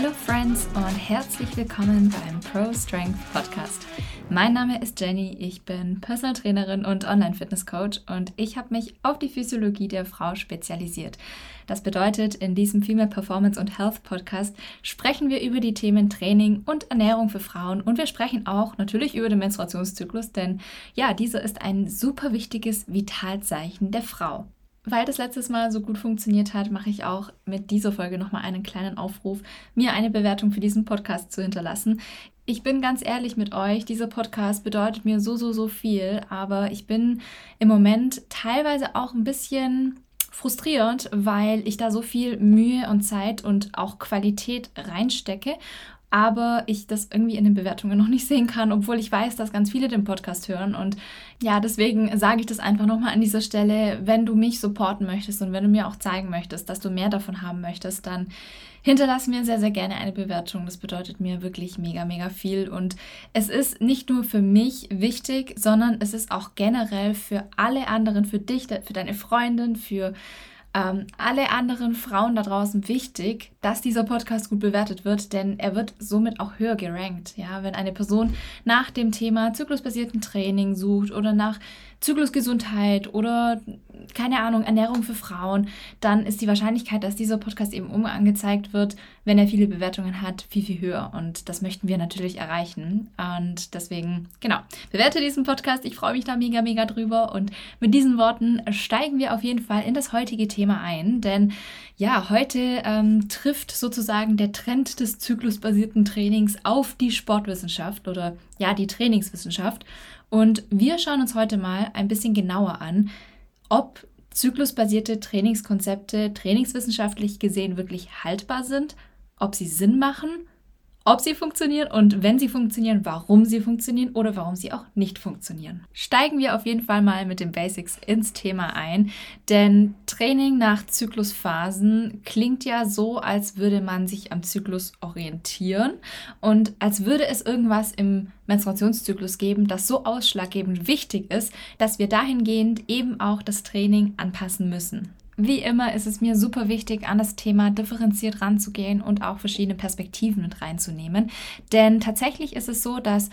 Hello Friends und herzlich willkommen beim Pro Strength Podcast. Mein Name ist Jenny, ich bin Personal Trainerin und Online Fitness Coach und ich habe mich auf die Physiologie der Frau spezialisiert. Das bedeutet, in diesem Female Performance und Health Podcast sprechen wir über die Themen Training und Ernährung für Frauen und wir sprechen auch natürlich über den Menstruationszyklus, denn ja, dieser ist ein super wichtiges Vitalzeichen der Frau. Weil das letztes Mal so gut funktioniert hat, mache ich auch mit dieser Folge nochmal einen kleinen Aufruf, mir eine Bewertung für diesen Podcast zu hinterlassen. Ich bin ganz ehrlich mit euch, dieser Podcast bedeutet mir so, so, so viel, aber ich bin im Moment teilweise auch ein bisschen frustrierend, weil ich da so viel Mühe und Zeit und auch Qualität reinstecke aber ich das irgendwie in den Bewertungen noch nicht sehen kann, obwohl ich weiß, dass ganz viele den Podcast hören. Und ja, deswegen sage ich das einfach nochmal an dieser Stelle, wenn du mich supporten möchtest und wenn du mir auch zeigen möchtest, dass du mehr davon haben möchtest, dann hinterlass mir sehr, sehr gerne eine Bewertung. Das bedeutet mir wirklich mega, mega viel. Und es ist nicht nur für mich wichtig, sondern es ist auch generell für alle anderen, für dich, für deine Freundin, für ähm, alle anderen Frauen da draußen wichtig, dass dieser Podcast gut bewertet wird, denn er wird somit auch höher gerankt. Ja, wenn eine Person nach dem Thema zyklusbasierten Training sucht oder nach Zyklusgesundheit oder keine Ahnung, Ernährung für Frauen, dann ist die Wahrscheinlichkeit, dass dieser Podcast eben umangezeigt wird, wenn er viele Bewertungen hat, viel, viel höher. Und das möchten wir natürlich erreichen. Und deswegen, genau, bewerte diesen Podcast. Ich freue mich da mega, mega drüber. Und mit diesen Worten steigen wir auf jeden Fall in das heutige Thema ein. Denn ja, heute ähm, trifft sozusagen der Trend des zyklusbasierten Trainings auf die Sportwissenschaft oder ja, die Trainingswissenschaft. Und wir schauen uns heute mal ein bisschen genauer an, ob zyklusbasierte Trainingskonzepte trainingswissenschaftlich gesehen wirklich haltbar sind, ob sie Sinn machen ob sie funktionieren und wenn sie funktionieren, warum sie funktionieren oder warum sie auch nicht funktionieren. Steigen wir auf jeden Fall mal mit den Basics ins Thema ein, denn Training nach Zyklusphasen klingt ja so, als würde man sich am Zyklus orientieren und als würde es irgendwas im Menstruationszyklus geben, das so ausschlaggebend wichtig ist, dass wir dahingehend eben auch das Training anpassen müssen. Wie immer ist es mir super wichtig, an das Thema differenziert ranzugehen und auch verschiedene Perspektiven mit reinzunehmen. Denn tatsächlich ist es so, dass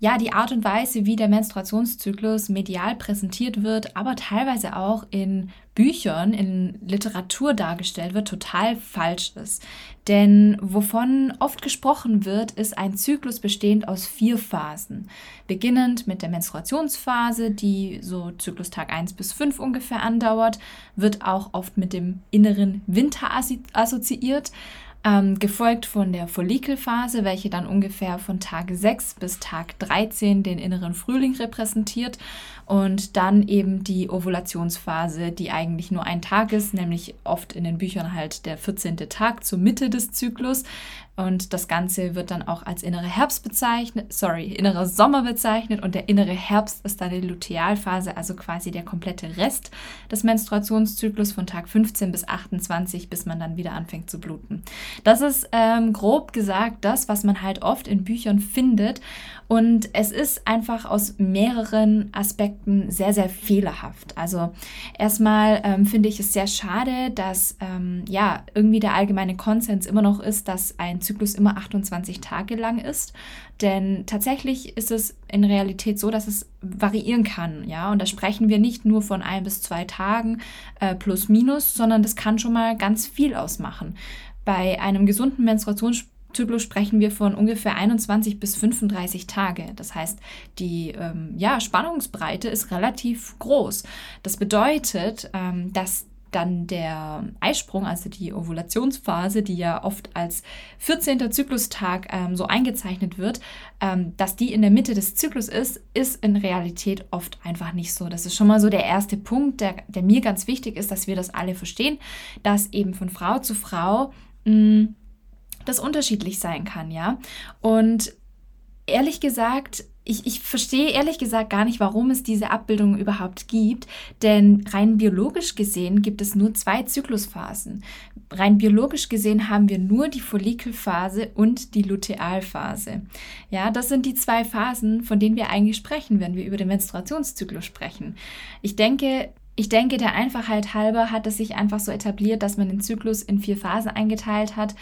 ja, die Art und Weise, wie der Menstruationszyklus medial präsentiert wird, aber teilweise auch in Büchern, in Literatur dargestellt wird, total falsch ist. Denn wovon oft gesprochen wird, ist ein Zyklus bestehend aus vier Phasen. Beginnend mit der Menstruationsphase, die so Zyklustag 1 bis 5 ungefähr andauert, wird auch oft mit dem inneren Winter assoziiert ähm, gefolgt von der Follikelphase, welche dann ungefähr von Tag 6 bis Tag 13 den inneren Frühling repräsentiert und dann eben die Ovulationsphase, die eigentlich nur ein Tag ist, nämlich oft in den Büchern halt der 14. Tag zur Mitte des Zyklus. Und das Ganze wird dann auch als innere Herbst bezeichnet, sorry, innerer Sommer bezeichnet und der innere Herbst ist dann die Lutealphase, also quasi der komplette Rest des Menstruationszyklus von Tag 15 bis 28, bis man dann wieder anfängt zu bluten. Das ist ähm, grob gesagt das, was man halt oft in Büchern findet und es ist einfach aus mehreren Aspekten sehr, sehr fehlerhaft. Also erstmal ähm, finde ich es sehr schade, dass ähm, ja irgendwie der allgemeine Konsens immer noch ist, dass ein Zyklus immer 28 Tage lang ist. Denn tatsächlich ist es in Realität so, dass es variieren kann, ja. Und da sprechen wir nicht nur von ein bis zwei Tagen äh, plus minus, sondern das kann schon mal ganz viel ausmachen. Bei einem gesunden Menstruationszyklus Zyklus sprechen wir von ungefähr 21 bis 35 Tage. Das heißt, die ähm, ja, Spannungsbreite ist relativ groß. Das bedeutet, ähm, dass dann der Eisprung, also die Ovulationsphase, die ja oft als 14. Zyklustag ähm, so eingezeichnet wird, ähm, dass die in der Mitte des Zyklus ist, ist in Realität oft einfach nicht so. Das ist schon mal so der erste Punkt, der, der mir ganz wichtig ist, dass wir das alle verstehen, dass eben von Frau zu Frau mh, mm, das unterschiedlich sein kann, ja. Und ehrlich gesagt, ich, ich verstehe ehrlich gesagt gar nicht, warum es diese Abbildung überhaupt gibt, denn rein biologisch gesehen gibt es nur zwei Zyklusphasen. Rein biologisch gesehen haben wir nur die Follikelphase und die Lutealphase. Ja, das sind die zwei Phasen, von denen wir eigentlich sprechen, wenn wir über den Menstruationszyklus sprechen. Ich denke, ich denke, der Einfachheit halber hat es sich einfach so etabliert, dass man den Zyklus in vier Phasen eingeteilt hat,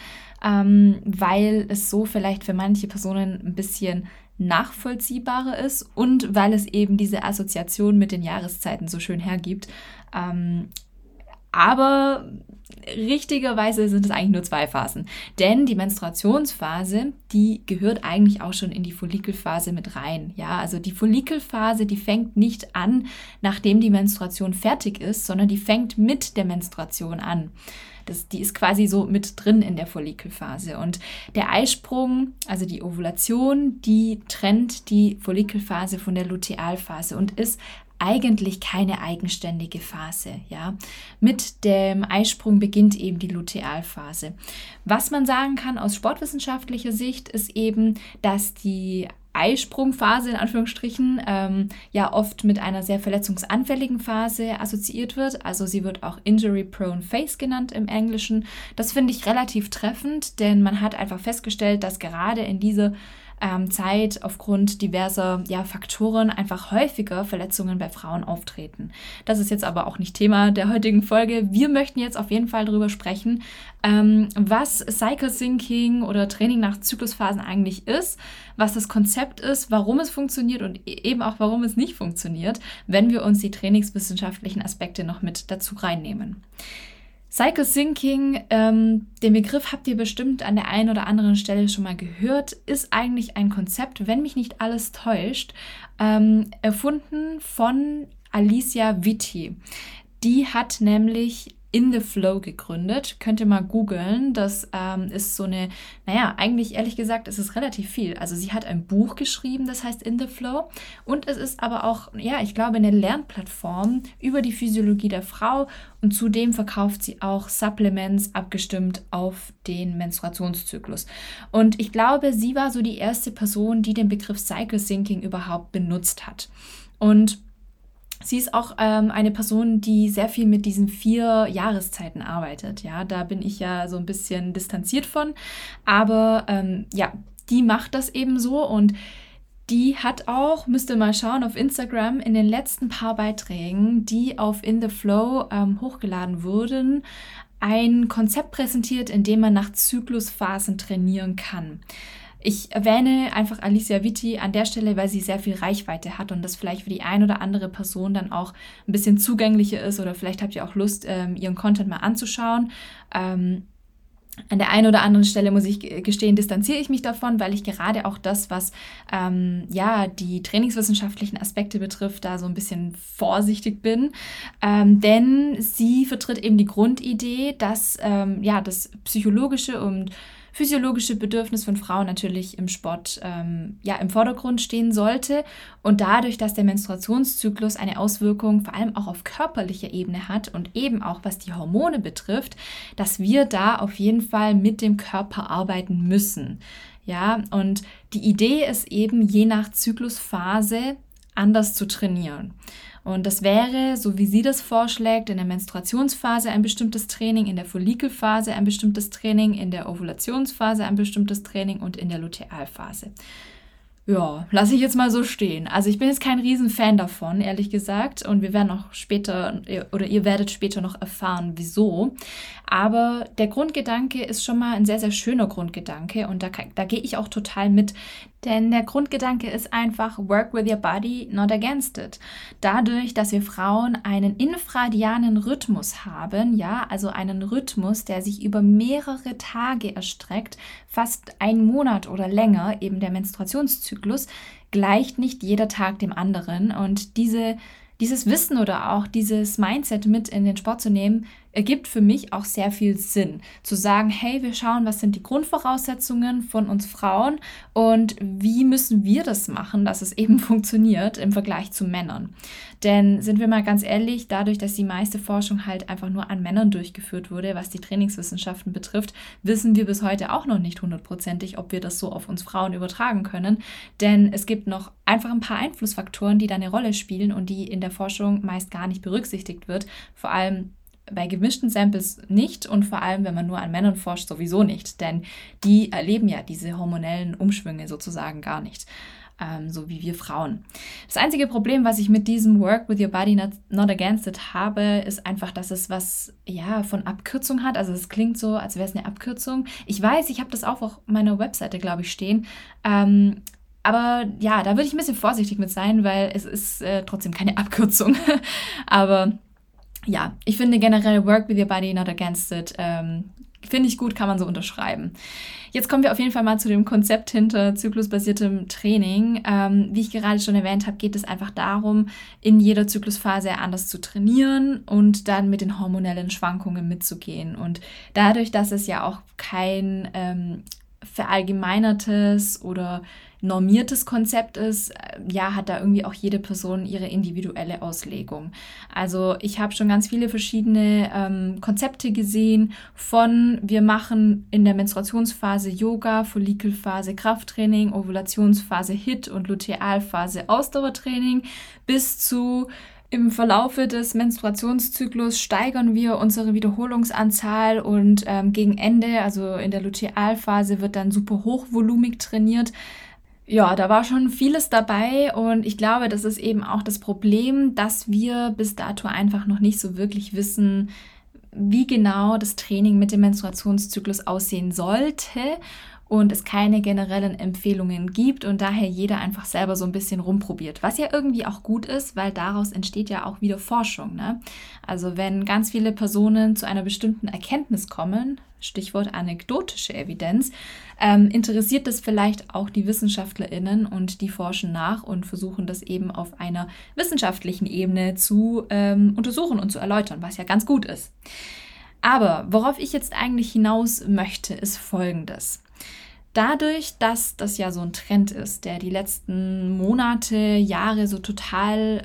ähm, weil es so vielleicht für manche Personen ein bisschen nachvollziehbarer ist und weil es eben diese Assoziation mit den Jahreszeiten so schön hergibt. Ähm, aber richtigerweise sind es eigentlich nur zwei Phasen. Denn die Menstruationsphase, die gehört eigentlich auch schon in die Follikelphase mit rein. Ja, also die Follikelphase, die fängt nicht an, nachdem die Menstruation fertig ist, sondern die fängt mit der Menstruation an. Das, die ist quasi so mit drin in der Follikelphase. Und der Eisprung, also die Ovulation, die trennt die Follikelphase von der Lutealphase und ist eigentlich keine eigenständige Phase. Ja, mit dem Eisprung beginnt eben die Lutealphase. Was man sagen kann aus sportwissenschaftlicher Sicht ist eben, dass die Eisprungphase in Anführungsstrichen ähm, ja oft mit einer sehr verletzungsanfälligen Phase assoziiert wird. Also sie wird auch Injury Prone Phase genannt im Englischen. Das finde ich relativ treffend, denn man hat einfach festgestellt, dass gerade in dieser ähm, Zeit aufgrund diverser ja, Faktoren einfach häufiger Verletzungen bei Frauen auftreten. Das ist jetzt aber auch nicht Thema der heutigen Folge. Wir möchten jetzt auf jeden Fall darüber sprechen, ähm, was Cycle Syncing oder Training nach Zyklusphasen eigentlich ist, was das Konzept ist, warum es funktioniert und e-, eben auch warum es nicht funktioniert, wenn wir uns die trainingswissenschaftlichen Aspekte noch mit dazu reinnehmen. Cycle Syncing, ähm, den Begriff habt ihr bestimmt an der einen oder anderen Stelle schon mal gehört, ist eigentlich ein Konzept, wenn mich nicht alles täuscht, ähm, erfunden von Alicia Vitti. Die hat nämlich in the Flow gegründet. Könnt ihr mal googeln. Das ähm, ist so eine, naja, eigentlich ehrlich gesagt, ist es relativ viel. Also sie hat ein Buch geschrieben, das heißt In the Flow. Und es ist aber auch, ja, ich glaube, eine Lernplattform über die Physiologie der Frau. Und zudem verkauft sie auch Supplements abgestimmt auf den Menstruationszyklus. Und ich glaube, sie war so die erste Person, die den Begriff Cycle Syncing überhaupt benutzt hat. Und Sie ist auch ähm, eine Person, die sehr viel mit diesen vier Jahreszeiten arbeitet. Ja, da bin ich ja so ein bisschen distanziert von. Aber ähm, ja, die macht das eben so und die hat auch, müsst ihr mal schauen, auf Instagram in den letzten paar Beiträgen, die auf In the Flow ähm, hochgeladen wurden, ein Konzept präsentiert, in dem man nach Zyklusphasen trainieren kann. Ich erwähne einfach Alicia Vitti an der Stelle, weil sie sehr viel Reichweite hat und das vielleicht für die ein oder andere Person dann auch ein bisschen zugänglicher ist oder vielleicht habt ihr auch Lust, ähm, ihren Content mal anzuschauen. Ähm, an der einen oder anderen Stelle muss ich gestehen, distanziere ich mich davon, weil ich gerade auch das, was ähm, ja die trainingswissenschaftlichen Aspekte betrifft, da so ein bisschen vorsichtig bin. Ähm, denn sie vertritt eben die Grundidee, dass ähm, ja das psychologische und physiologische Bedürfnis von Frauen natürlich im Sport ähm, ja, im Vordergrund stehen sollte. Und dadurch, dass der Menstruationszyklus eine Auswirkung vor allem auch auf körperlicher Ebene hat und eben auch was die Hormone betrifft, dass wir da auf jeden Fall mit dem Körper arbeiten müssen. Ja, und die Idee ist eben, je nach Zyklusphase anders zu trainieren. Und das wäre, so wie sie das vorschlägt, in der Menstruationsphase ein bestimmtes Training, in der Follikelphase ein bestimmtes Training, in der Ovulationsphase ein bestimmtes Training und in der Lutealphase. Ja, lasse ich jetzt mal so stehen. Also ich bin jetzt kein Riesenfan davon, ehrlich gesagt. Und wir werden auch später, oder ihr werdet später noch erfahren, wieso. Aber der Grundgedanke ist schon mal ein sehr, sehr schöner Grundgedanke. Und da, da gehe ich auch total mit. Denn der Grundgedanke ist einfach, work with your body, not against it. Dadurch, dass wir Frauen einen infradianen Rhythmus haben, ja, also einen Rhythmus, der sich über mehrere Tage erstreckt, fast einen Monat oder länger, eben der Menstruationszyklus, gleicht nicht jeder Tag dem anderen. Und diese dieses Wissen oder auch dieses Mindset mit in den Sport zu nehmen, ergibt für mich auch sehr viel Sinn. Zu sagen, hey, wir schauen, was sind die Grundvoraussetzungen von uns Frauen und wie müssen wir das machen, dass es eben funktioniert im Vergleich zu Männern. Denn sind wir mal ganz ehrlich, dadurch, dass die meiste Forschung halt einfach nur an Männern durchgeführt wurde, was die Trainingswissenschaften betrifft, wissen wir bis heute auch noch nicht hundertprozentig, ob wir das so auf uns Frauen übertragen können. Denn es gibt noch einfach ein paar Einflussfaktoren, die da eine Rolle spielen und die in der Forschung meist gar nicht berücksichtigt wird. Vor allem bei gemischten Samples nicht und vor allem, wenn man nur an Männern forscht, sowieso nicht, denn die erleben ja diese hormonellen Umschwünge sozusagen gar nicht. ähm, so wie wir Frauen. Das einzige Problem, was ich mit diesem Work with Your Body Not, not Against It habe, ist einfach, dass es was ja von Abkürzung hat. Also es klingt so, als wäre es eine Abkürzung. Ich weiß, ich habe das auch auf meiner Webseite, glaube ich, stehen. Ähm, aber ja, da würde ich ein bisschen vorsichtig mit sein, weil es ist äh, trotzdem keine Abkürzung. aber ja, ich finde generell Work with Your Body Not Against It ähm, Finde ich gut, kann man so unterschreiben. Jetzt kommen wir auf jeden Fall mal zu dem Konzept hinter zyklusbasiertem Training. Ähm, wie ich gerade schon erwähnt habe, geht es einfach darum, in jeder Zyklusphase anders zu trainieren und dann mit den hormonellen Schwankungen mitzugehen. Und dadurch, dass es ja auch kein ähm, verallgemeinertes oder normiertes Konzept ist, äh, ja, hat da irgendwie auch jede Person ihre individuelle Auslegung. Also ich habe schon ganz viele verschiedene ähm, Konzepte gesehen von wir machen in der Menstruationsphase Yoga, Follikelphase Krafttraining, Ovulationsphase HIT und Lutealphase Ausdauertraining bis zu im Verlaufe des Menstruationszyklus steigern wir unsere Wiederholungsanzahl und ähm, gegen Ende, also in der Lutealphase, wird dann super hochvolumig trainiert ja, da war schon vieles dabei und ich glaube, das ist eben auch das Problem, dass wir bis dato einfach noch nicht so wirklich wissen, wie genau das Training mit dem Menstruationszyklus aussehen sollte und es keine generellen Empfehlungen gibt und daher jeder einfach selber so ein bisschen rumprobiert. Was ja irgendwie auch gut ist, weil daraus entsteht ja auch wieder Forschung. Ne? Also wenn ganz viele Personen zu einer bestimmten Erkenntnis kommen, Stichwort anekdotische Evidenz, ähm, interessiert das vielleicht auch die Wissenschaftlerinnen und die forschen nach und versuchen das eben auf einer wissenschaftlichen Ebene zu ähm, untersuchen und zu erläutern, was ja ganz gut ist. Aber worauf ich jetzt eigentlich hinaus möchte, ist Folgendes. Dadurch, dass das ja so ein Trend ist, der die letzten Monate, Jahre so total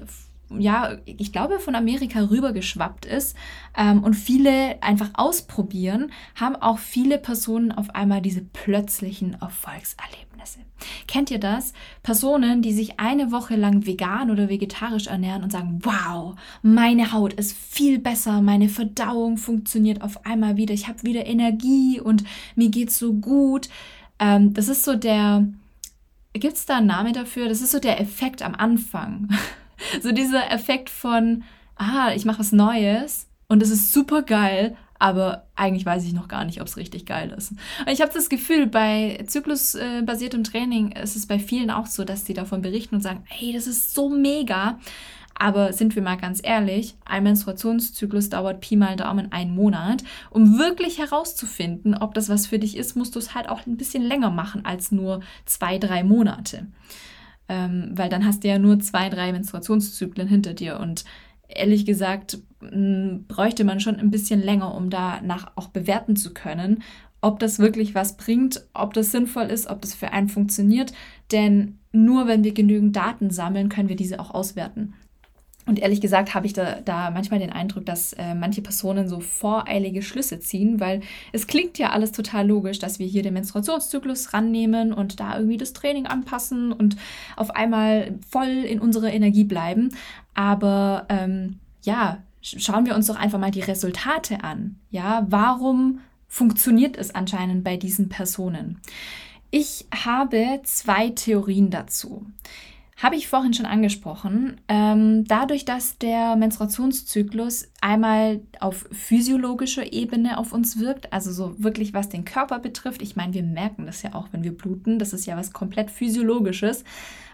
ja, ich glaube, von Amerika rübergeschwappt ist ähm, und viele einfach ausprobieren, haben auch viele Personen auf einmal diese plötzlichen Erfolgserlebnisse. Kennt ihr das? Personen, die sich eine Woche lang vegan oder vegetarisch ernähren und sagen, wow, meine Haut ist viel besser, meine Verdauung funktioniert auf einmal wieder, ich habe wieder Energie und mir geht's so gut. Ähm, das ist so der, gibt es da einen Namen dafür? Das ist so der Effekt am Anfang. so dieser Effekt von, ah, ich mache was Neues und es ist super geil, aber eigentlich weiß ich noch gar nicht, ob es richtig geil ist. ich habe das Gefühl, bei zyklusbasiertem Training ist es bei vielen auch so, dass sie davon berichten und sagen, hey, das ist so mega. Aber sind wir mal ganz ehrlich, ein Menstruationszyklus dauert Pi mal Daumen einen Monat. Um wirklich herauszufinden, ob das was für dich ist, musst du es halt auch ein bisschen länger machen als nur zwei, drei Monate. Ähm, weil dann hast du ja nur zwei, drei Menstruationszyklen hinter dir und ehrlich gesagt bräuchte man schon ein bisschen länger, um danach auch bewerten zu können, ob das wirklich was bringt, ob das sinnvoll ist, ob das für einen funktioniert. Denn nur wenn wir genügend Daten sammeln, können wir diese auch auswerten. Und ehrlich gesagt habe ich da, da manchmal den Eindruck, dass äh, manche Personen so voreilige Schlüsse ziehen, weil es klingt ja alles total logisch, dass wir hier den Menstruationszyklus rannehmen und da irgendwie das Training anpassen und auf einmal voll in unserer Energie bleiben. Aber ähm, ja, schauen wir uns doch einfach mal die Resultate an. Ja, warum funktioniert es anscheinend bei diesen Personen? Ich habe zwei Theorien dazu. Habe ich vorhin schon angesprochen. Ähm, dadurch, dass der Menstruationszyklus einmal auf physiologischer Ebene auf uns wirkt, also so wirklich was den Körper betrifft. Ich meine, wir merken das ja auch, wenn wir bluten. Das ist ja was komplett physiologisches.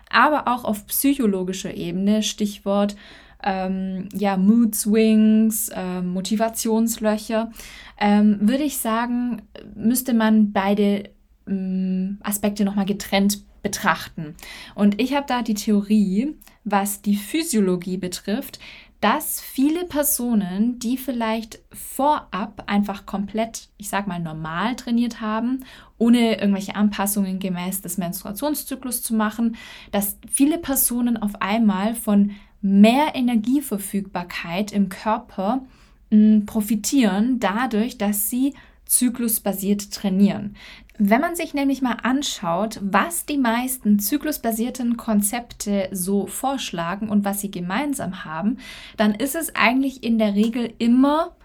Aber auch auf psychologischer Ebene, Stichwort ähm, ja, Mood Swings, äh, Motivationslöcher, ähm, würde ich sagen, müsste man beide ähm, Aspekte nochmal getrennt betrachten. Und ich habe da die Theorie, was die Physiologie betrifft, dass viele Personen, die vielleicht vorab einfach komplett, ich sag mal, normal trainiert haben, ohne irgendwelche Anpassungen gemäß des Menstruationszyklus zu machen, dass viele Personen auf einmal von mehr Energieverfügbarkeit im Körper mh, hm, profitieren, dadurch, dass sie zyklusbasiert trainieren. Wenn man sich nämlich mal anschaut, was die meisten zyklusbasierten Konzepte so vorschlagen und was sie gemeinsam haben, dann ist es eigentlich in der Regel immer,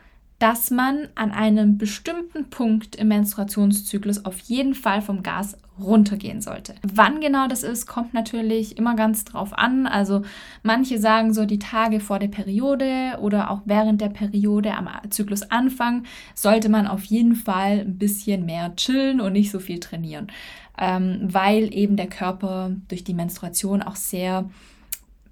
dass man an einem bestimmten Punkt im Menstruationszyklus auf jeden Fall vom Gas runtergehen sollte. Wann genau das ist, kommt natürlich immer ganz drauf an. Also manche sagen so die Tage vor der Periode oder auch während der Periode am Zyklusanfang sollte man auf jeden Fall ein bisschen mehr chillen und nicht so viel trainieren, ähm, weil eben der Körper durch die Menstruation auch sehr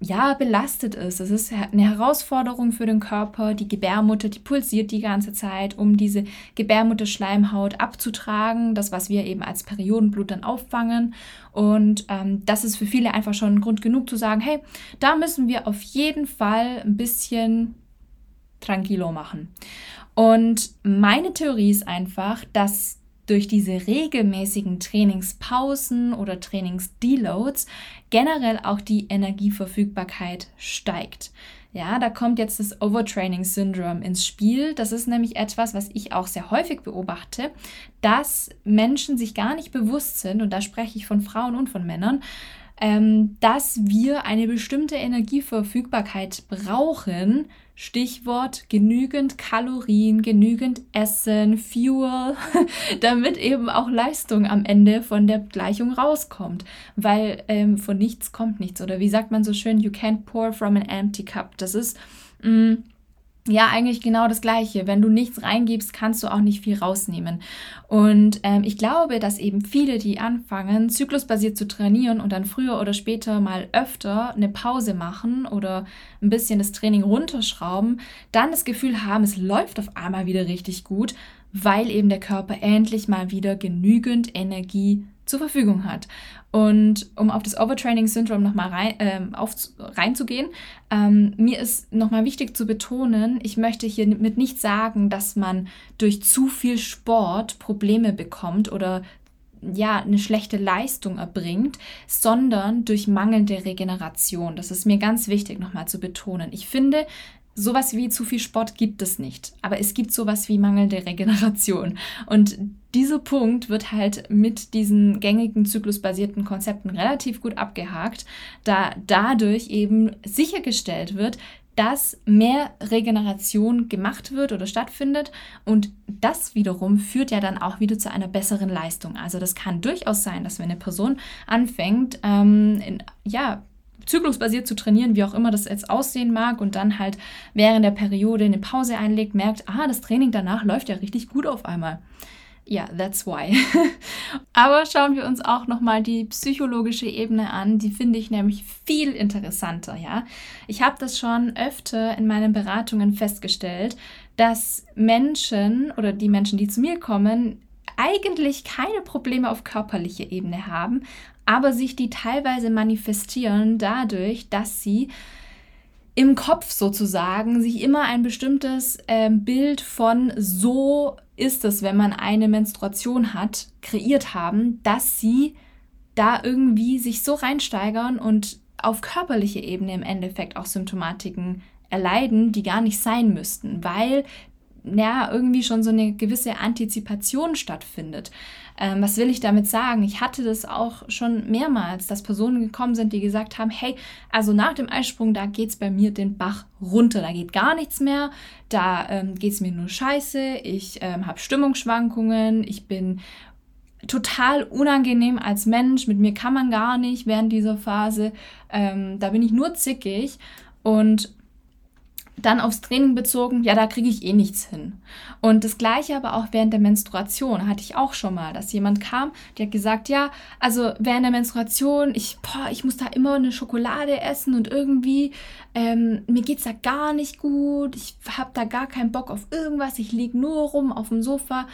ja, belastet ist. Es ist eine Herausforderung für den Körper. Die Gebärmutter, die pulsiert die ganze Zeit, um diese Gebärmutterschleimhaut abzutragen, das, was wir eben als Periodenblut dann auffangen. Und ähm, das ist für viele einfach schon Grund genug zu sagen, hey, da müssen wir auf jeden Fall ein bisschen tranquilo machen. Und meine Theorie ist einfach, dass durch diese regelmäßigen Trainingspausen oder Trainingsdeloads generell auch die Energieverfügbarkeit steigt. Ja, da kommt jetzt das Overtraining Syndrome ins Spiel. Das ist nämlich etwas, was ich auch sehr häufig beobachte, dass Menschen sich gar nicht bewusst sind, und da spreche ich von Frauen und von Männern, ähm, dass wir eine bestimmte Energieverfügbarkeit brauchen, Stichwort genügend Kalorien, genügend Essen, Fuel, damit eben auch Leistung am Ende von der Gleichung rauskommt. Weil ähm, von nichts kommt nichts. Oder wie sagt man so schön, you can't pour from an empty cup. Das ist mh, mm, ja, eigentlich genau das Gleiche. Wenn du nichts reingibst, kannst du auch nicht viel rausnehmen. Und ähm, ich glaube, dass eben viele, die anfangen, zyklusbasiert zu trainieren und dann früher oder später mal öfter eine Pause machen oder ein bisschen das Training runterschrauben, dann das Gefühl haben, es läuft auf einmal wieder richtig gut, weil eben der Körper endlich mal wieder genügend Energie zur Verfügung hat. Und um auf das Overtraining-Syndrom nochmal rein, ähm, reinzugehen, ähm, mir ist nochmal wichtig zu betonen, ich möchte hier mit nicht sagen, dass man durch zu viel Sport Probleme bekommt oder ja, eine schlechte Leistung erbringt, sondern durch mangelnde Regeneration. Das ist mir ganz wichtig nochmal zu betonen. Ich finde, sowas wie zu viel Sport gibt es nicht, aber es gibt sowas wie mangelnde Regeneration. Und dieser Punkt wird halt mit diesen gängigen zyklusbasierten Konzepten relativ gut abgehakt, da dadurch eben sichergestellt wird, dass mehr Regeneration gemacht wird oder stattfindet und das wiederum führt ja dann auch wieder zu einer besseren Leistung. Also das kann durchaus sein, dass wenn eine Person anfängt, ähm, in, ja, zyklusbasiert zu trainieren, wie auch immer das jetzt aussehen mag, und dann halt während der Periode eine Pause einlegt, merkt, ah, das Training danach läuft ja richtig gut auf einmal. Ja, that's why. Aber schauen wir uns auch nochmal die psychologische Ebene an. Die finde ich nämlich viel interessanter, ja. Ich habe das schon öfter in meinen Beratungen festgestellt, dass Menschen oder die Menschen, die zu mir kommen, eigentlich keine Probleme auf körperlicher Ebene haben, aber sich die teilweise manifestieren dadurch, dass sie im Kopf sozusagen sich immer ein bestimmtes äh, Bild von so ist es, wenn man eine Menstruation hat, kreiert haben, dass sie da irgendwie sich so reinsteigern und auf körperlicher Ebene im Endeffekt auch Symptomatiken erleiden, die gar nicht sein müssten, weil ja, irgendwie schon so eine gewisse Antizipation stattfindet. Ähm, was will ich damit sagen? Ich hatte das auch schon mehrmals, dass Personen gekommen sind, die gesagt haben, hey, also nach dem Eisprung, da geht es bei mir den Bach runter, da geht gar nichts mehr, da ähm, geht es mir nur scheiße, ich ähm, habe Stimmungsschwankungen, ich bin total unangenehm als Mensch, mit mir kann man gar nicht während dieser Phase, ähm, da bin ich nur zickig und dann aufs Training bezogen, ja, da kriege ich eh nichts hin. Und das gleiche aber auch während der Menstruation hatte ich auch schon mal, dass jemand kam, der hat gesagt, ja, also während der Menstruation, ich, boah, ich muss da immer eine Schokolade essen und irgendwie, ähm, mir geht es da gar nicht gut, ich habe da gar keinen Bock auf irgendwas, ich liege nur rum auf dem Sofa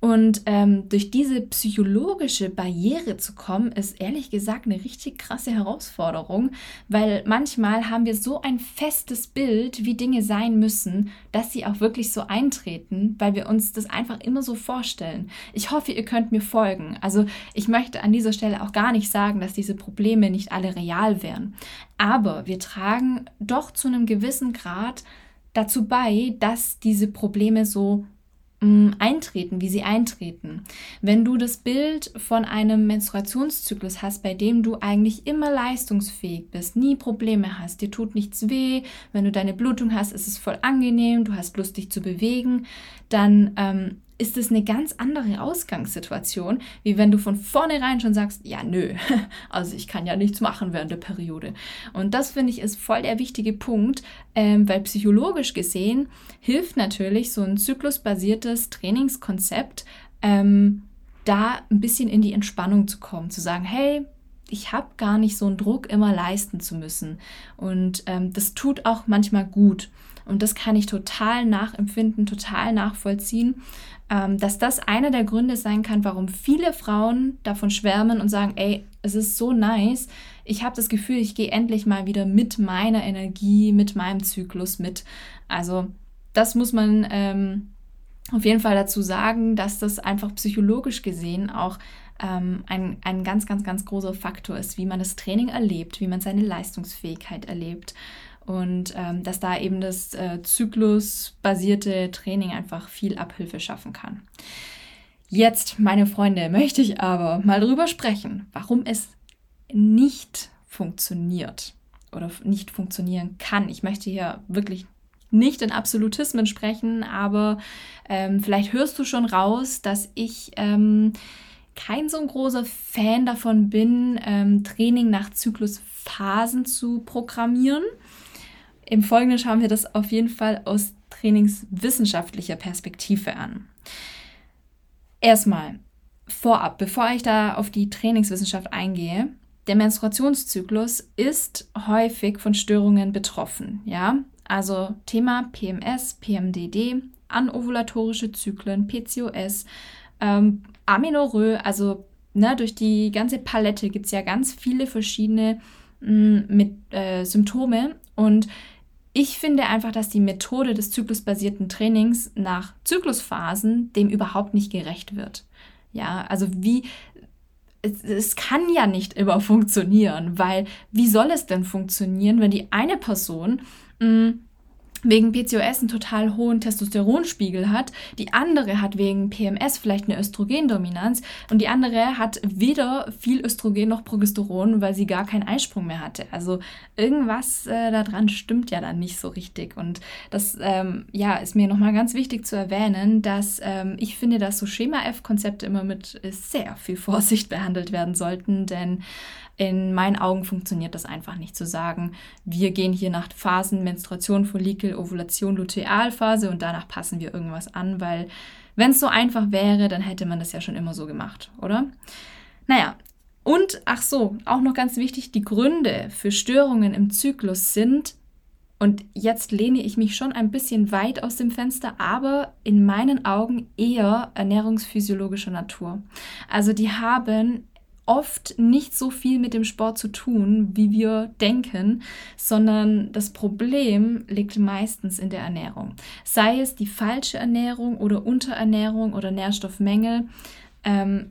und ähm, durch diese psychologische Barriere zu kommen, ist ehrlich gesagt eine richtig krasse Herausforderung, weil manchmal haben wir so ein festes Bild, wie Dinge sein müssen, dass sie auch wirklich so eintreten, weil wir uns das einfach immer so vorstellen. Ich hoffe, ihr könnt mir folgen. Also ich möchte an dieser Stelle auch gar nicht sagen, dass diese Probleme nicht alle real wären. Aber wir tragen doch zu einem gewissen Grad dazu bei, dass diese Probleme so Mm, eintreten, wie sie eintreten. Wenn du das Bild von einem Menstruationszyklus hast, bei dem du eigentlich immer leistungsfähig bist, nie Probleme hast, dir tut nichts weh, wenn du deine Blutung hast, ist es voll angenehm, du hast Lust, dich zu bewegen, dann ähm, ist es eine ganz andere Ausgangssituation, wie wenn du von vornherein schon sagst, ja, nö, also ich kann ja nichts machen während der Periode. Und das finde ich ist voll der wichtige Punkt, ähm, weil psychologisch gesehen hilft natürlich so ein zyklusbasiertes Trainingskonzept, ähm, da ein bisschen in die Entspannung zu kommen, zu sagen, hey, ich habe gar nicht so einen Druck, immer leisten zu müssen. Und ähm, das tut auch manchmal gut. Und das kann ich total nachempfinden, total nachvollziehen, ähm, dass das einer der Gründe sein kann, warum viele Frauen davon schwärmen und sagen, ey, es ist so nice. Ich habe das Gefühl, ich gehe endlich mal wieder mit meiner Energie, mit meinem Zyklus mit. Also das muss man ähm, auf jeden Fall dazu sagen, dass das einfach psychologisch gesehen auch ähm, ein, ein ganz, ganz, ganz großer Faktor ist, wie man das Training erlebt, wie man seine Leistungsfähigkeit erlebt und ähm, dass da eben das äh, zyklusbasierte Training einfach viel Abhilfe schaffen kann. Jetzt, meine Freunde, möchte ich aber mal darüber sprechen, warum es nicht funktioniert oder nicht funktionieren kann. Ich möchte hier wirklich nicht in Absolutismen sprechen, aber ähm, vielleicht hörst du schon raus, dass ich ähm, kein so ein großer Fan davon bin, ähm, Training nach Zyklusphasen zu programmieren. Im Folgenden schauen wir das auf jeden Fall aus trainingswissenschaftlicher Perspektive an. Erstmal, vorab, bevor ich da auf die Trainingswissenschaft eingehe, der Menstruationszyklus ist häufig von Störungen betroffen, ja? Also Thema PMS, PMDD, anovulatorische Zyklen, PCOS, ähm, Amenorrhoe, also ne, durch die ganze Palette gibt es ja ganz viele verschiedene mh, mm, mit, äh, Symptome und ich finde einfach, dass die Methode des zyklusbasierten Trainings nach Zyklusphasen dem überhaupt nicht gerecht wird. Ja, also wie, es, es, kann ja nicht immer funktionieren, weil wie soll es denn funktionieren, wenn die eine Person mh, mm, wegen PCOS einen total hohen Testosteronspiegel hat, die andere hat wegen PMS vielleicht eine Östrogendominanz. Und die andere hat weder viel Östrogen noch Progesteron, weil sie gar keinen Eisprung mehr hatte. Also irgendwas äh, daran stimmt ja dann nicht so richtig. Und das ähm, ja ist mir nochmal ganz wichtig zu erwähnen, dass ähm, ich finde, dass so Schema-F-Konzepte immer mit sehr viel Vorsicht behandelt werden sollten, denn in meinen Augen funktioniert das einfach nicht zu sagen, wir gehen hier nach Phasen Menstruation, Follikel, Ovulation, Lutealphase und danach passen wir irgendwas an, weil wenn es so einfach wäre, dann hätte man das ja schon immer so gemacht, oder? Naja, und ach so, auch noch ganz wichtig, die Gründe für Störungen im Zyklus sind, und jetzt lehne ich mich schon ein bisschen weit aus dem Fenster, aber in meinen Augen eher ernährungsphysiologischer Natur. Also die haben oft nicht so viel mit dem Sport zu tun, wie wir denken, sondern das Problem liegt meistens in der Ernährung. Sei es die falsche Ernährung oder Unterernährung oder Nährstoffmängel. Ähm,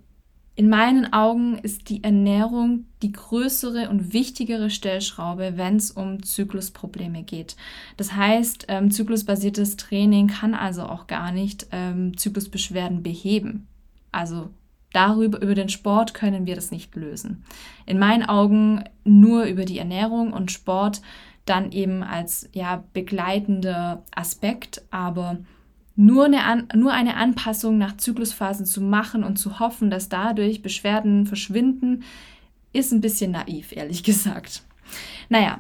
in meinen Augen ist die Ernährung die größere und wichtigere Stellschraube, wenn es um Zyklusprobleme geht. Das heißt, ähm, zyklusbasiertes Training kann also auch gar nicht ähm, Zyklusbeschwerden beheben. Also darüber, über den Sport können wir das nicht lösen. In meinen Augen nur über die Ernährung und Sport dann eben als ja, begleitender Aspekt, aber nur eine, An nur eine Anpassung nach Zyklusphasen zu machen und zu hoffen, dass dadurch Beschwerden verschwinden, ist ein bisschen naiv, ehrlich gesagt. Naja,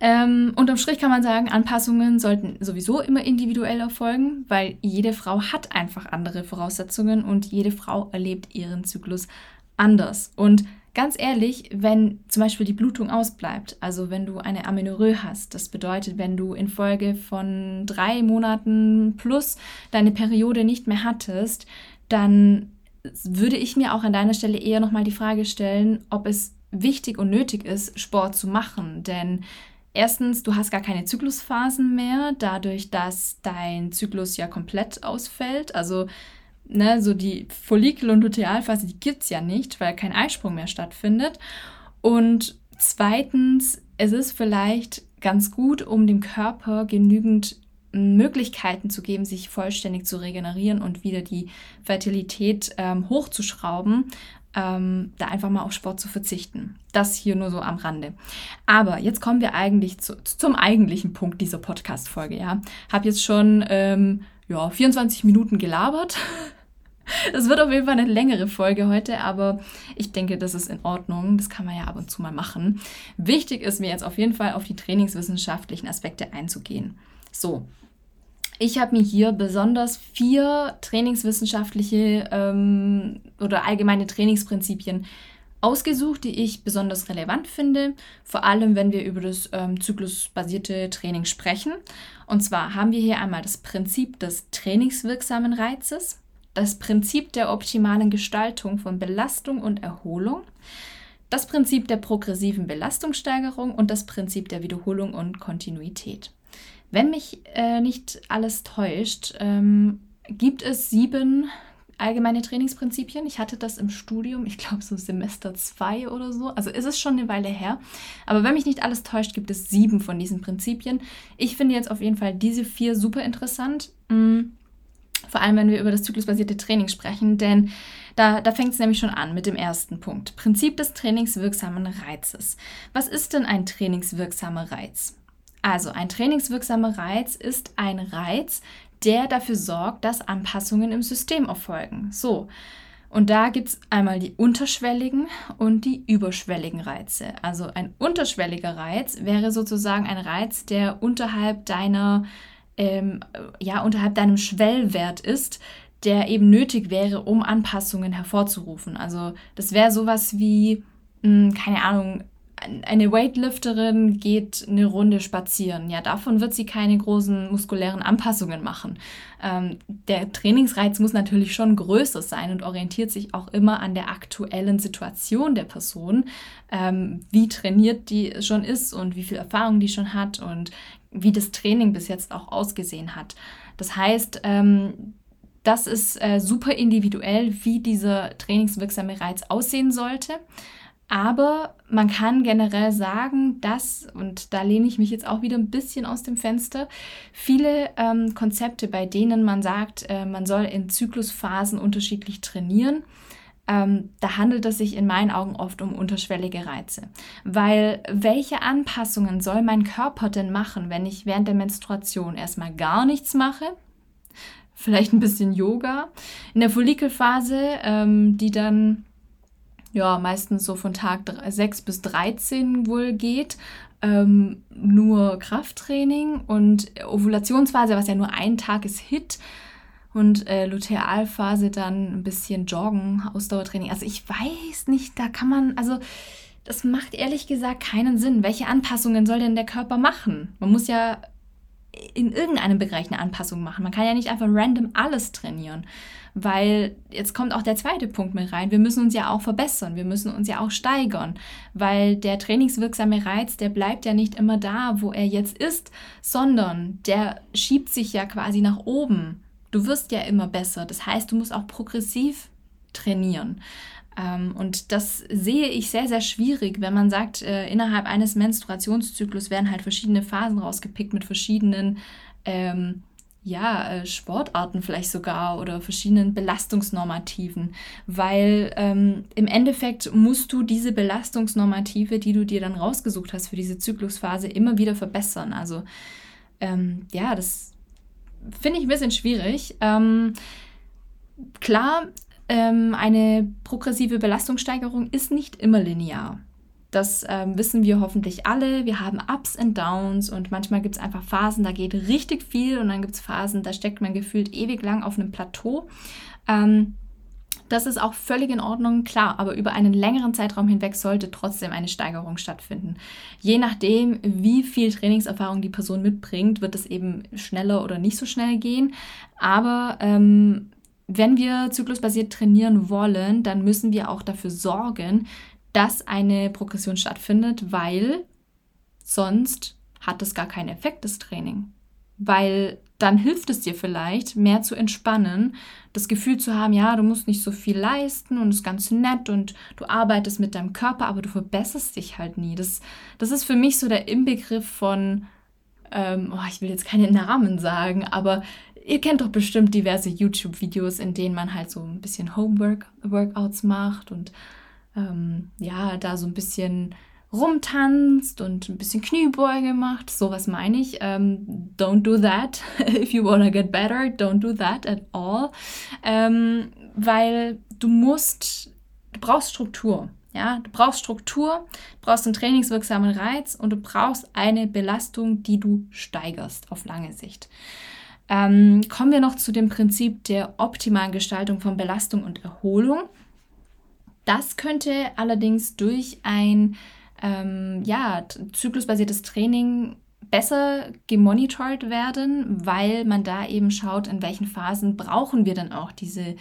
ähm, unterm Strich kann man sagen, Anpassungen sollten sowieso immer individuell erfolgen, weil jede Frau hat einfach andere Voraussetzungen und jede Frau erlebt ihren Zyklus anders. Und ganz ehrlich, wenn zum Beispiel die Blutung ausbleibt, also wenn du eine Amenorrhoe hast, das bedeutet, wenn du infolge von drei Monaten plus deine Periode nicht mehr hattest, dann würde ich mir auch an deiner Stelle eher nochmal die Frage stellen, ob es wichtig und nötig ist, Sport zu machen. Denn Erstens, du hast gar keine Zyklusphasen mehr, dadurch, dass dein Zyklus ja komplett ausfällt. Also, ne, so die Follikel- und Lutealphase, die gibt es ja nicht, weil kein Eisprung mehr stattfindet. Und zweitens, es ist vielleicht ganz gut, um dem Körper genügend Möglichkeiten zu geben, sich vollständig zu regenerieren und wieder die Fertilität ähm, hochzuschrauben, ähm, da einfach mal auf Sport zu verzichten. Das hier nur so am Rande. Aber jetzt kommen wir eigentlich zu, zum eigentlichen Punkt dieser Podcast-Folge. Ja, habe jetzt schon ähm, ja, 24 Minuten gelabert. Es wird auf jeden Fall eine längere Folge heute, aber ich denke, das ist in Ordnung. Das kann man ja ab und zu mal machen. Wichtig ist mir jetzt auf jeden Fall auf die trainingswissenschaftlichen Aspekte einzugehen. So, ich habe mir hier besonders vier trainingswissenschaftliche ähm, oder allgemeine Trainingsprinzipien ausgesucht, die ich besonders relevant finde, vor allem wenn wir über das ähm, zyklusbasierte Training sprechen. Und zwar haben wir hier einmal das Prinzip des trainingswirksamen Reizes, das Prinzip der optimalen Gestaltung von Belastung und Erholung, das Prinzip der progressiven Belastungssteigerung und das Prinzip der Wiederholung und Kontinuität. Wenn mich äh, nicht alles täuscht, ähm, gibt es sieben allgemeine Trainingsprinzipien. Ich hatte das im Studium, ich glaube so Semester 2 oder so. Also ist es schon eine Weile her. Aber wenn mich nicht alles täuscht, gibt es sieben von diesen Prinzipien. Ich finde jetzt auf jeden Fall diese vier super interessant. Mhm. Vor allem, wenn wir über das zyklusbasierte Training sprechen, denn da, da fängt es nämlich schon an mit dem ersten Punkt. Prinzip des trainingswirksamen Reizes. Was ist denn ein trainingswirksamer Reiz? Also ein trainingswirksamer Reiz ist ein Reiz, der dafür sorgt, dass Anpassungen im System erfolgen. So. Und da gibt es einmal die unterschwelligen und die überschwelligen Reize. Also ein unterschwelliger Reiz wäre sozusagen ein Reiz, der unterhalb deiner, ähm, ja, unterhalb deinem Schwellwert ist, der eben nötig wäre, um Anpassungen hervorzurufen. Also das wäre sowas wie, mh, hm, keine Ahnung, eine Weightlifterin geht eine Runde spazieren. Ja, davon wird sie keine großen muskulären Anpassungen machen. Ähm, der Trainingsreiz muss natürlich schon größer sein und orientiert sich auch immer an der aktuellen Situation der Person, ähm, wie trainiert die schon ist und wie viel Erfahrung die schon hat und wie das Training bis jetzt auch ausgesehen hat. Das heißt, ähm, das ist äh, super individuell, wie dieser trainingswirksame Reiz aussehen sollte. Aber man kann generell sagen, dass, und da lehne ich mich jetzt auch wieder ein bisschen aus dem Fenster, viele ähm, Konzepte, bei denen man sagt, äh, man soll in Zyklusphasen unterschiedlich trainieren, ähm, da handelt es sich in meinen Augen oft um unterschwellige Reize. Weil welche Anpassungen soll mein Körper denn machen, wenn ich während der Menstruation erstmal gar nichts mache? Vielleicht ein bisschen Yoga. In der Follikelphase, ähm, die dann ja meistens so von Tag 6 bis 13 wohl geht. Ähm, nur Krafttraining und Ovulationsphase, was ja nur ein Tag ist, Hit. Und äh, Lutealphase dann ein bisschen Joggen, Ausdauertraining. Also ich weiß nicht, da kann man, also das macht ehrlich gesagt keinen Sinn. Welche Anpassungen soll denn der Körper machen? Man muss ja in irgendeinem Bereich eine Anpassung machen. Man kann ja nicht einfach random alles trainieren weil jetzt kommt auch der zweite Punkt mit rein. Wir müssen uns ja auch verbessern, wir müssen uns ja auch steigern, weil der trainingswirksame Reiz, der bleibt ja nicht immer da, wo er jetzt ist, sondern der schiebt sich ja quasi nach oben. Du wirst ja immer besser. Das heißt, du musst auch progressiv trainieren. Ähm, und das sehe ich sehr, sehr schwierig, wenn man sagt, äh, innerhalb eines Menstruationszyklus werden halt verschiedene Phasen rausgepickt mit verschiedenen ähm, ja, äh, Sportarten vielleicht sogar oder verschiedenen Belastungsnormativen, weil ähm, im Endeffekt musst du diese Belastungsnormative, die du dir dann rausgesucht hast für diese Zyklusphase, immer wieder verbessern. Also ähm, ja, das finde ich ein bisschen schwierig. Ähm, klar, ähm, eine progressive Belastungssteigerung ist nicht immer linear. Das ähm, wissen wir hoffentlich alle. Wir haben Ups und Downs und manchmal gibt es einfach Phasen, da geht richtig viel und dann gibt es Phasen, da steckt man gefühlt ewig lang auf einem Plateau. Ähm, das ist auch völlig in Ordnung, klar, aber über einen längeren Zeitraum hinweg sollte trotzdem eine Steigerung stattfinden. Je nachdem, wie viel Trainingserfahrung die Person mitbringt, wird es eben schneller oder nicht so schnell gehen. Aber ähm, wenn wir zyklusbasiert trainieren wollen, dann müssen wir auch dafür sorgen, dass eine Progression stattfindet, weil sonst hat es gar keinen Effekt, das Training. Weil dann hilft es dir vielleicht, mehr zu entspannen, das Gefühl zu haben, ja, du musst nicht so viel leisten und es ist ganz nett und du arbeitest mit deinem Körper, aber du verbesserst dich halt nie. Das, das ist für mich so der Inbegriff von, ähm, oh, ich will jetzt keine Namen sagen, aber ihr kennt doch bestimmt diverse YouTube-Videos, in denen man halt so ein bisschen Homework-Workouts macht und ähm, ja, da so ein bisschen rumtanzt und ein bisschen Kniebeuge macht. Sowas meine ich. Ähm, don't do that. If you wanna get better, don't do that at all. Ähm, weil du musst, du brauchst Struktur. Ja, du brauchst Struktur, brauchst einen trainingswirksamen Reiz und du brauchst eine Belastung, die du steigerst auf lange Sicht. Ähm, kommen wir noch zu dem Prinzip der optimalen Gestaltung von Belastung und Erholung. Das könnte allerdings durch ein ähm, ja, zyklusbasiertes Training besser gemonitort werden, weil man da eben schaut, in welchen Phasen brauchen wir dann auch diese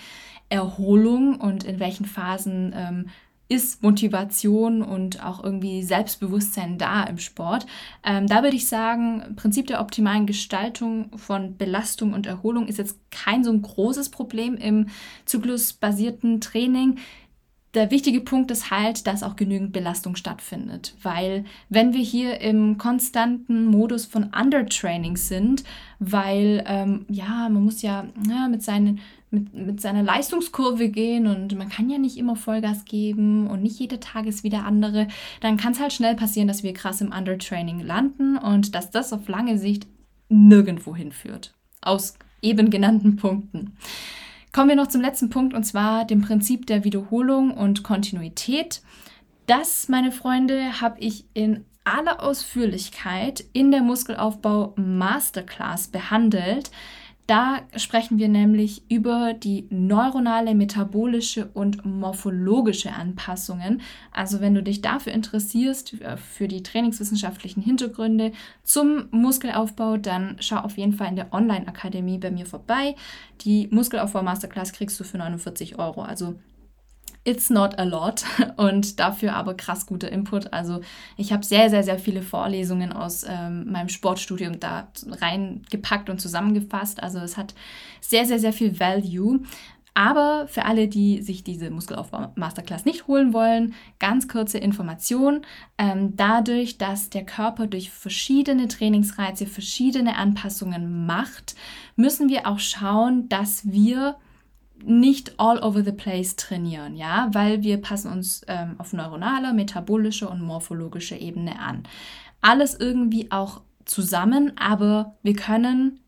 Erholung und in welchen Phasen ähm, ist Motivation und auch irgendwie Selbstbewusstsein da im Sport. Ähm, da würde ich sagen, Prinzip der optimalen Gestaltung von Belastung und Erholung ist jetzt kein so ein großes Problem im zyklusbasierten Training der wichtige Punkt ist halt, dass auch genügend Belastung stattfindet. Weil wenn wir hier im konstanten Modus von Undertraining sind, weil ähm, ja, man muss ja, ja mit, seinen, mit, mit seiner Leistungskurve gehen und man kann ja nicht immer Vollgas geben und nicht jeder Tag ist wieder andere, dann kann es halt schnell passieren, dass wir krass im Undertraining landen und dass das auf lange Sicht nirgendwo hinführt. Aus eben genannten Punkten. Kommen wir noch zum letzten Punkt und zwar dem Prinzip der Wiederholung und Kontinuität. Das, meine Freunde, habe ich in aller Ausführlichkeit in der Muskelaufbau Masterclass behandelt. Da sprechen wir nämlich über die neuronale, metabolische und morphologische Anpassungen. Also wenn du dich dafür interessierst, äh, für die trainingswissenschaftlichen Hintergründe zum Muskelaufbau, dann schau auf jeden Fall in der Online-Akademie bei mir vorbei. Die Muskelaufbau-Masterclass kriegst du für 49 Euro. Also It's not a lot und dafür aber krass guter Input. Also ich habe sehr, sehr, sehr viele Vorlesungen aus ähm, meinem Sportstudium da reingepackt und zusammengefasst. Also es hat sehr, sehr, sehr viel Value. Aber für alle, die sich diese Muskelaufbau-Masterclass nicht holen wollen, ganz kurze Information. Ähm, dadurch, dass der Körper durch verschiedene Trainingsreize verschiedene Anpassungen macht, müssen wir auch schauen, dass wir nicht all over the place trainieren, ja, weil wir passen uns ähm, auf neuronale, metabolische und morphologische Ebene an. Alles irgendwie auch zusammen, aber wir können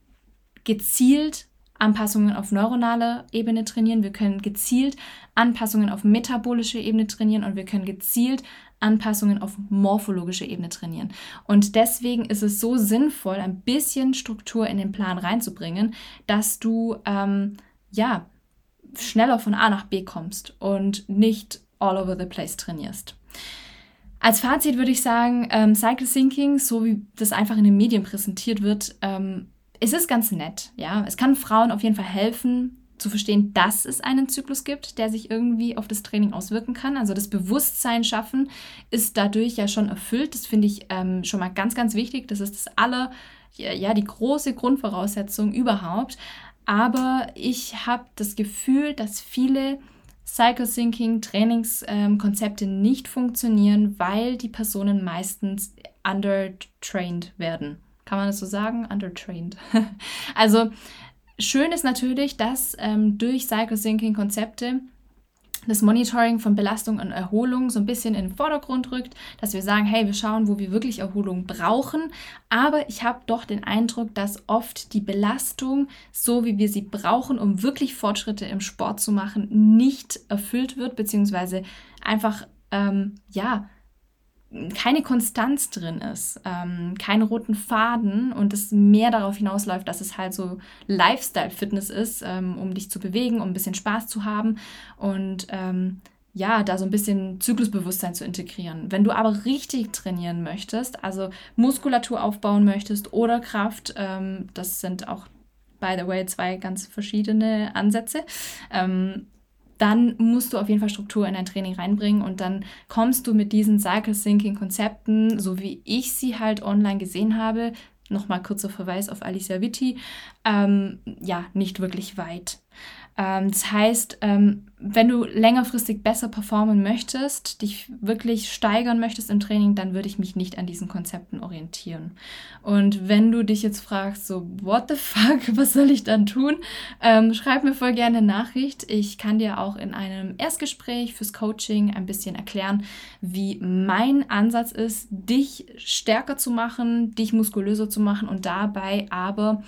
gezielt Anpassungen auf neuronaler Ebene trainieren, wir können gezielt Anpassungen auf metabolische Ebene trainieren und wir können gezielt Anpassungen auf morphologische Ebene trainieren. Und deswegen ist es so sinnvoll, ein bisschen Struktur in den Plan reinzubringen, dass du ähm, ja schneller von A nach B kommst und nicht all over the place trainierst. Als Fazit würde ich sagen, ähm, Cycle Thinking, so wie das einfach in den Medien präsentiert wird, ähm, es ist ganz nett. Ja, es kann Frauen auf jeden Fall helfen, zu verstehen, dass es einen Zyklus gibt, der sich irgendwie auf das Training auswirken kann. Also das Bewusstsein schaffen ist dadurch ja schon erfüllt. Das finde ich ähm, schon mal ganz, ganz wichtig. Das ist das aller, ja, die große Grundvoraussetzung überhaupt. Aber ich habe das Gefühl, dass viele Psycho-Thinking Trainingskonzepte ähm, nicht funktionieren, weil die Personen meistens undertrained werden. Kann man das so sagen? Undertrained. also schön ist natürlich, dass ähm, durch Psycho-Thinking Konzepte das Monitoring von Belastung und Erholung so ein bisschen in den Vordergrund rückt, dass wir sagen, hey, wir schauen, wo wir wirklich Erholung brauchen. Aber ich habe doch den Eindruck, dass oft die Belastung, so wie wir sie brauchen, um wirklich Fortschritte im Sport zu machen, nicht erfüllt wird, beziehungsweise einfach, ähm, ja, keine Konstanz drin ist, ähm, keine roten Faden und es mehr darauf hinausläuft, dass es halt so Lifestyle-Fitness ist, ähm, um dich zu bewegen, um ein bisschen Spaß zu haben und ähm, ja, da so ein bisschen Zyklusbewusstsein zu integrieren. Wenn du aber richtig trainieren möchtest, also Muskulatur aufbauen möchtest oder Kraft, ähm, das sind auch by the way, zwei ganz verschiedene Ansätze. Dann musst du auf jeden Fall Struktur in dein Training reinbringen und dann kommst du mit diesen Cycle Syncing Konzepten, so wie ich sie halt online gesehen habe, nochmal kurzer Verweis auf Alicia Vitti, ähm, ja, nicht wirklich weit. Ähm, das heißt, ähm, wenn du längerfristig besser performen möchtest, dich wirklich steigern möchtest im Training, dann würde ich mich nicht an diesen Konzepten orientieren. Und wenn du dich jetzt fragst, so, what the fuck, was soll ich dann tun? Ähm, schreib mir voll gerne eine Nachricht. Ich kann dir auch in einem Erstgespräch fürs Coaching ein bisschen erklären, wie mein Ansatz ist, dich stärker zu machen, dich muskulöser zu machen und dabei aber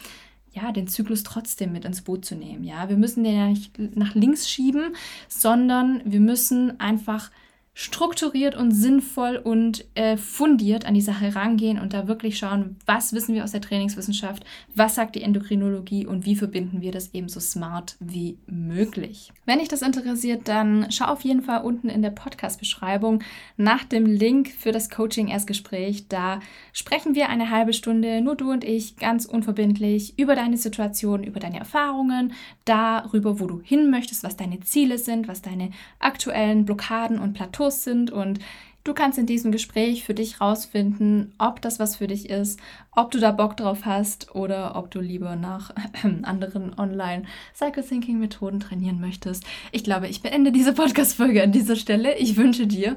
ja, den Zyklus trotzdem mit ins Boot zu nehmen. Ja, wir müssen den ja nicht nach links schieben, sondern wir müssen einfach strukturiert und sinnvoll und äh, fundiert an die Sache rangehen und da wirklich schauen, was wissen wir aus der Trainingswissenschaft, was sagt die Endokrinologie und wie verbinden wir das eben so smart wie möglich. Wenn dich das interessiert, dann schau auf jeden Fall unten in der Podcast-Beschreibung nach dem Link für das Coaching-Erstgespräch. Da sprechen wir eine halbe Stunde, nur du und ich, ganz unverbindlich über deine Situation, über deine Erfahrungen, darüber, wo du hin möchtest, was deine Ziele sind, was deine aktuellen Blockaden und Plateaus Kurs sind und du kannst in diesem Gespräch für dich rausfinden, ob das was für dich ist, ob du da Bock drauf hast oder ob du lieber nach anderen Online Cycle Thinking Methoden trainieren möchtest. Ich glaube, ich beende diese Podcast Folge an dieser Stelle. Ich wünsche dir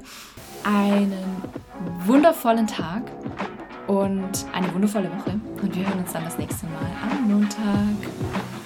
einen wundervollen Tag und eine wundervolle Woche und wir hören uns dann das nächste Mal am Montag.